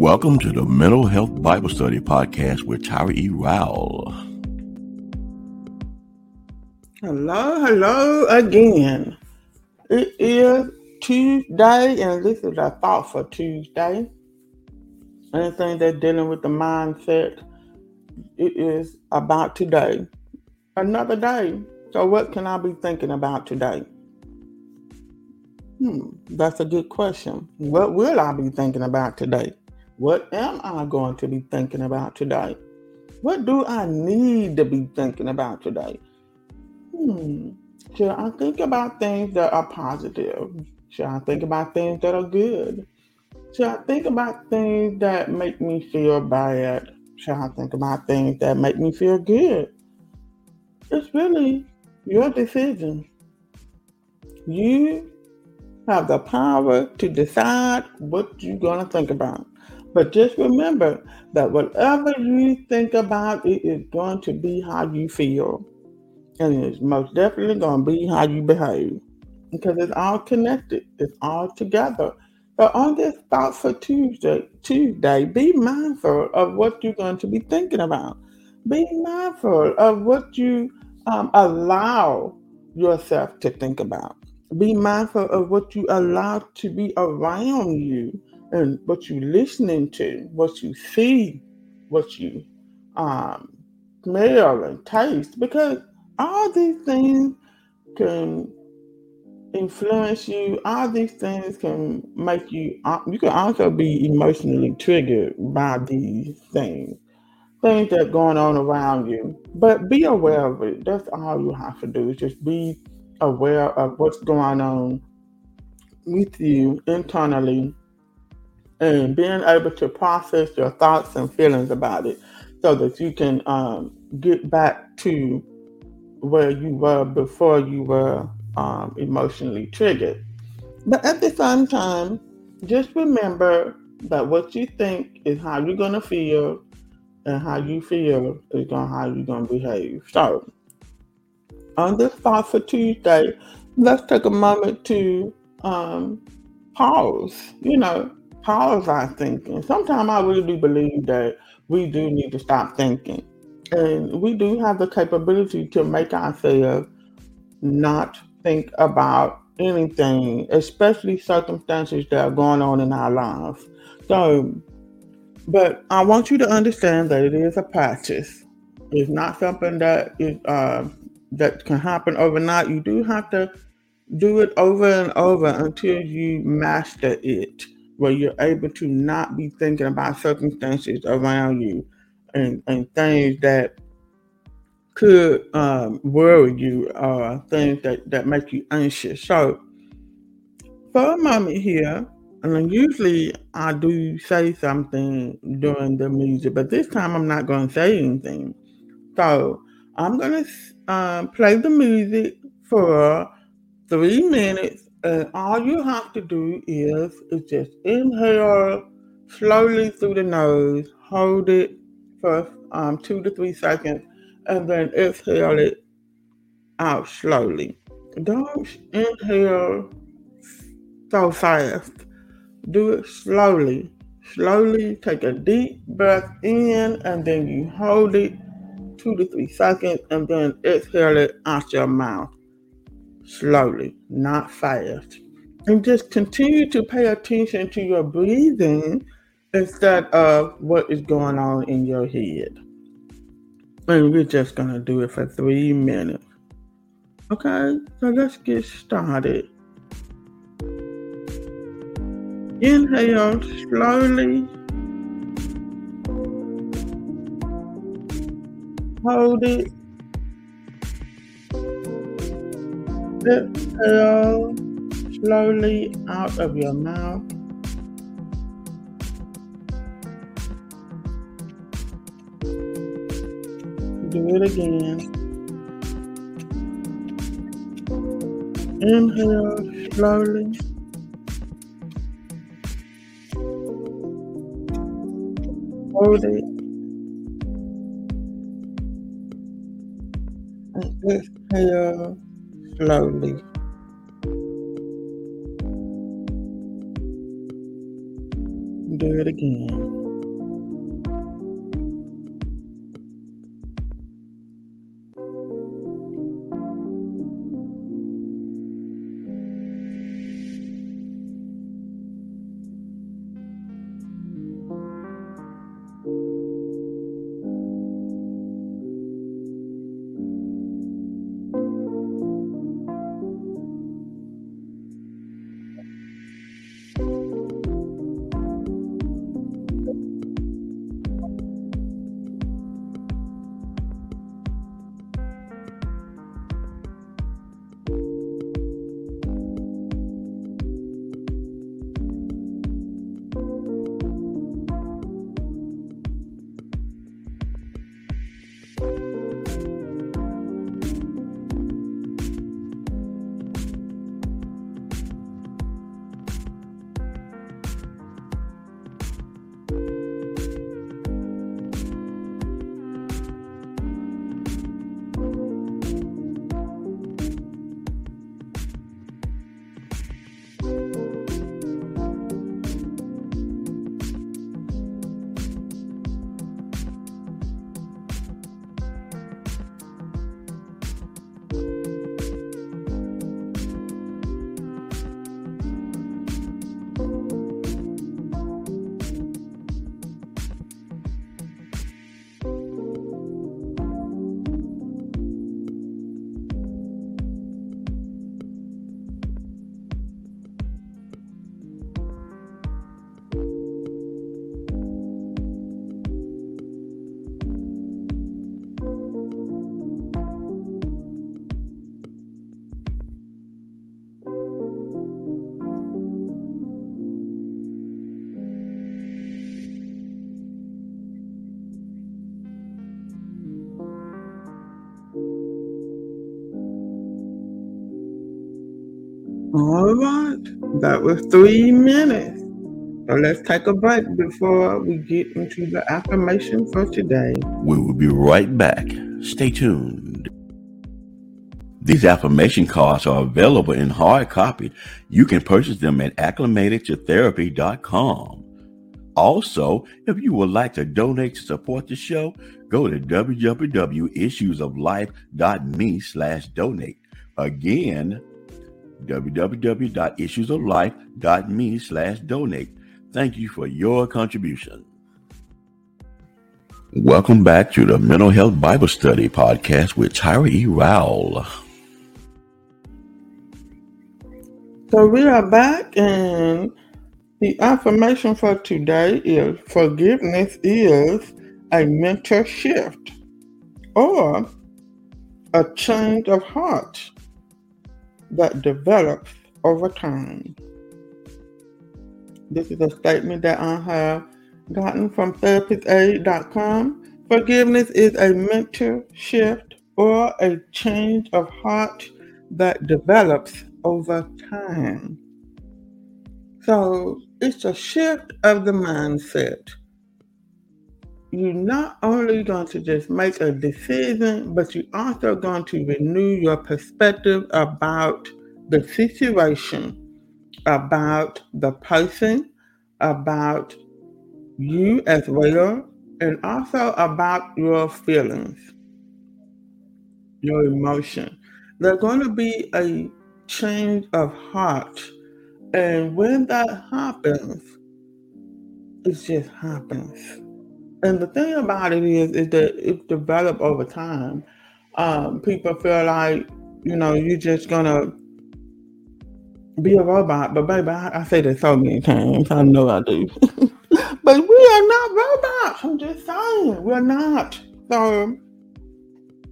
Welcome to the Mental Health Bible Study Podcast with Tyra E. Rowell. Hello, hello again. It is Tuesday, and this is a thought for Tuesday. Anything that's dealing with the mindset, it is about today. Another day. So, what can I be thinking about today? Hmm, that's a good question. What will I be thinking about today? What am I going to be thinking about today? What do I need to be thinking about today? Hmm. Should I think about things that are positive? Should I think about things that are good? Should I think about things that make me feel bad? Should I think about things that make me feel good? It's really your decision. You have the power to decide what you're going to think about. But just remember that whatever you think about, it is going to be how you feel. And it's most definitely going to be how you behave. Because it's all connected, it's all together. So on this thought for Tuesday, Tuesday, be mindful of what you're going to be thinking about. Be mindful of what you um, allow yourself to think about. Be mindful of what you allow to be around you and what you're listening to, what you see, what you um, smell and taste, because all these things can influence you. All these things can make you. Uh, you can also be emotionally triggered by these things, things that are going on around you. But be aware of it. That's all you have to do. Is just be aware of what's going on with you internally and being able to process your thoughts and feelings about it so that you can um, get back to where you were before you were um, emotionally triggered. But at the same time, just remember that what you think is how you're going to feel, and how you feel is going how you're going to behave. So, on this thought for Tuesday, let's take a moment to um, pause. You know, pause our thinking. Sometimes I really believe that we do need to stop thinking. And we do have the capability to make ourselves not think about anything, especially circumstances that are going on in our lives. So, but I want you to understand that it is a practice. It's not something that is uh, that can happen overnight. You do have to do it over and over until you master it where you're able to not be thinking about circumstances around you and, and things that could um, worry you or things that, that make you anxious. So, for a moment here, and usually I do say something during the music, but this time I'm not going to say anything. So, I'm going to uh, play the music for three minutes and all you have to do is, is just inhale slowly through the nose, hold it for um, two to three seconds, and then exhale it out slowly. Don't inhale so fast. Do it slowly. Slowly take a deep breath in, and then you hold it two to three seconds, and then exhale it out your mouth slowly, not fast. And just continue to pay attention to your breathing instead of what is going on in your head. And we're just going to do it for three minutes. Okay, so let's get started. Inhale slowly. Hold it Exhale slowly out of your mouth. Do it again. Inhale slowly. Hold it. And exhale slowly. do it again. That was three minutes. So let's take a break before we get into the affirmation for today. We will be right back. Stay tuned. These affirmation cards are available in hard copy. You can purchase them at acclimatedtotherapy.com. Also, if you would like to donate to support the show, go to www.issuesoflife.me slash donate. Again, www.issuesoflife.me slash donate. Thank you for your contribution. Welcome back to the Mental Health Bible Study Podcast with Tyra E. Rowell. So we are back, and the affirmation for today is forgiveness is a mental shift or a change of heart that develops over time. This is a statement that I have gotten from therapistaid.com. Forgiveness is a mental shift or a change of heart that develops over time. So it's a shift of the mindset you're not only going to just make a decision, but you're also going to renew your perspective about the situation, about the person, about you as well, and also about your feelings, your emotion. There's going to be a change of heart. And when that happens, it just happens and the thing about it is, is that it developed over time. Um, people feel like, you know, you're just gonna be a robot. But baby, I, I say that so many times. I know I do. but we are not robots. I'm just saying, we're not. So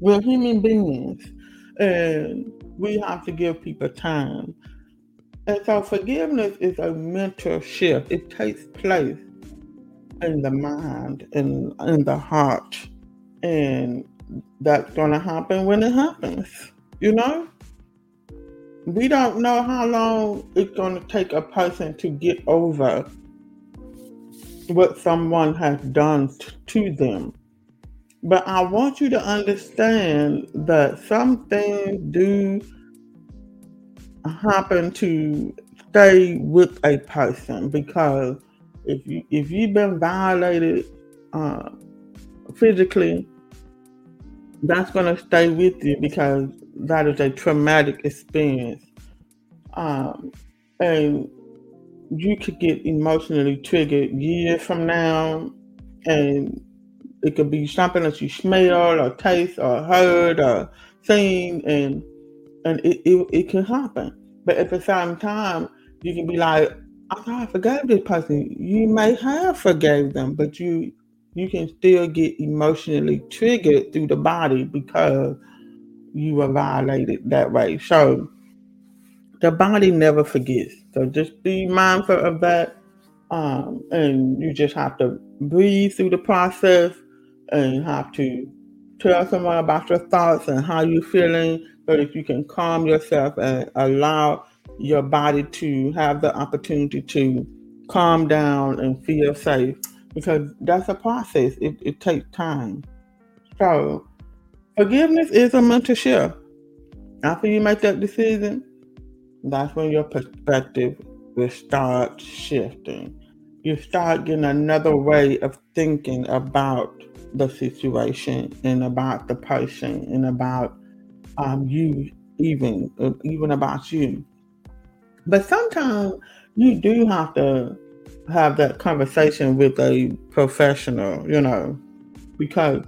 we're human beings, and we have to give people time. And so forgiveness is a mental shift. It takes place in the mind and in the heart. And that's going to happen when it happens, you know? We don't know how long it's going to take a person to get over what someone has done t- to them. But I want you to understand that some things do happen to stay with a person because if you if you've been violated uh, physically, that's gonna stay with you because that is a traumatic experience, um, and you could get emotionally triggered years from now, and it could be something that you smell or taste or heard or seen, and and it, it, it can happen. But at the same time, you can be like, I forgave this person. You may have forgave them, but you you can still get emotionally triggered through the body because you were violated that way. So the body never forgets. So just be mindful of that. Um, and you just have to breathe through the process and have to tell someone about your thoughts and how you're feeling so that you can calm yourself and allow your body to have the opportunity to calm down and feel safe because that's a process. It, it takes time. So, forgiveness is a mental shift. After you make that decision, that's when your perspective will start shifting. You start getting another way of thinking about the situation and about the person and about um, you, even uh, even about you. But sometimes you do have to have that conversation with a professional, you know, because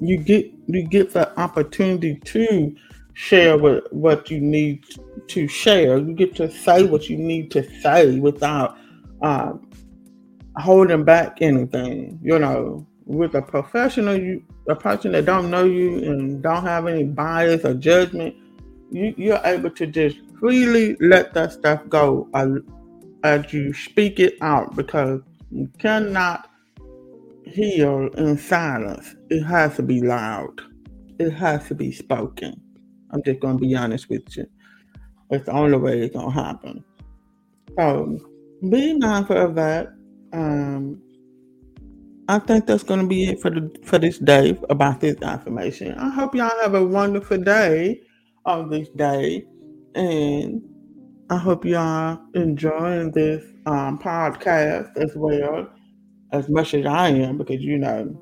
you get you get the opportunity to share what what you need to share. You get to say what you need to say without um, holding back anything. You know, with a professional, you a person that don't know you and don't have any bias or judgment, you, you're able to just freely let that stuff go uh, as you speak it out because you cannot heal in silence. It has to be loud. It has to be spoken. I'm just gonna be honest with you. It's the only way it's gonna happen. So be mindful of that. Um, I think that's gonna be it for the for this day about this information. I hope y'all have a wonderful day on this day, and I hope y'all enjoying this um, podcast as well as much as I am because you know,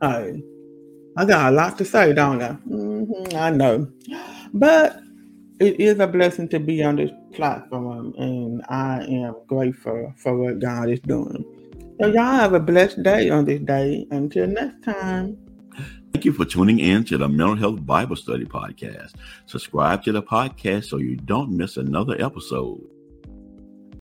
I I got a lot to say, don't I? Mm-hmm, I know, but it is a blessing to be on this platform, and I am grateful for what God is doing. So y'all have a blessed day on this day. Until next time. Thank you for tuning in to the Mental Health Bible Study Podcast. Subscribe to the podcast so you don't miss another episode.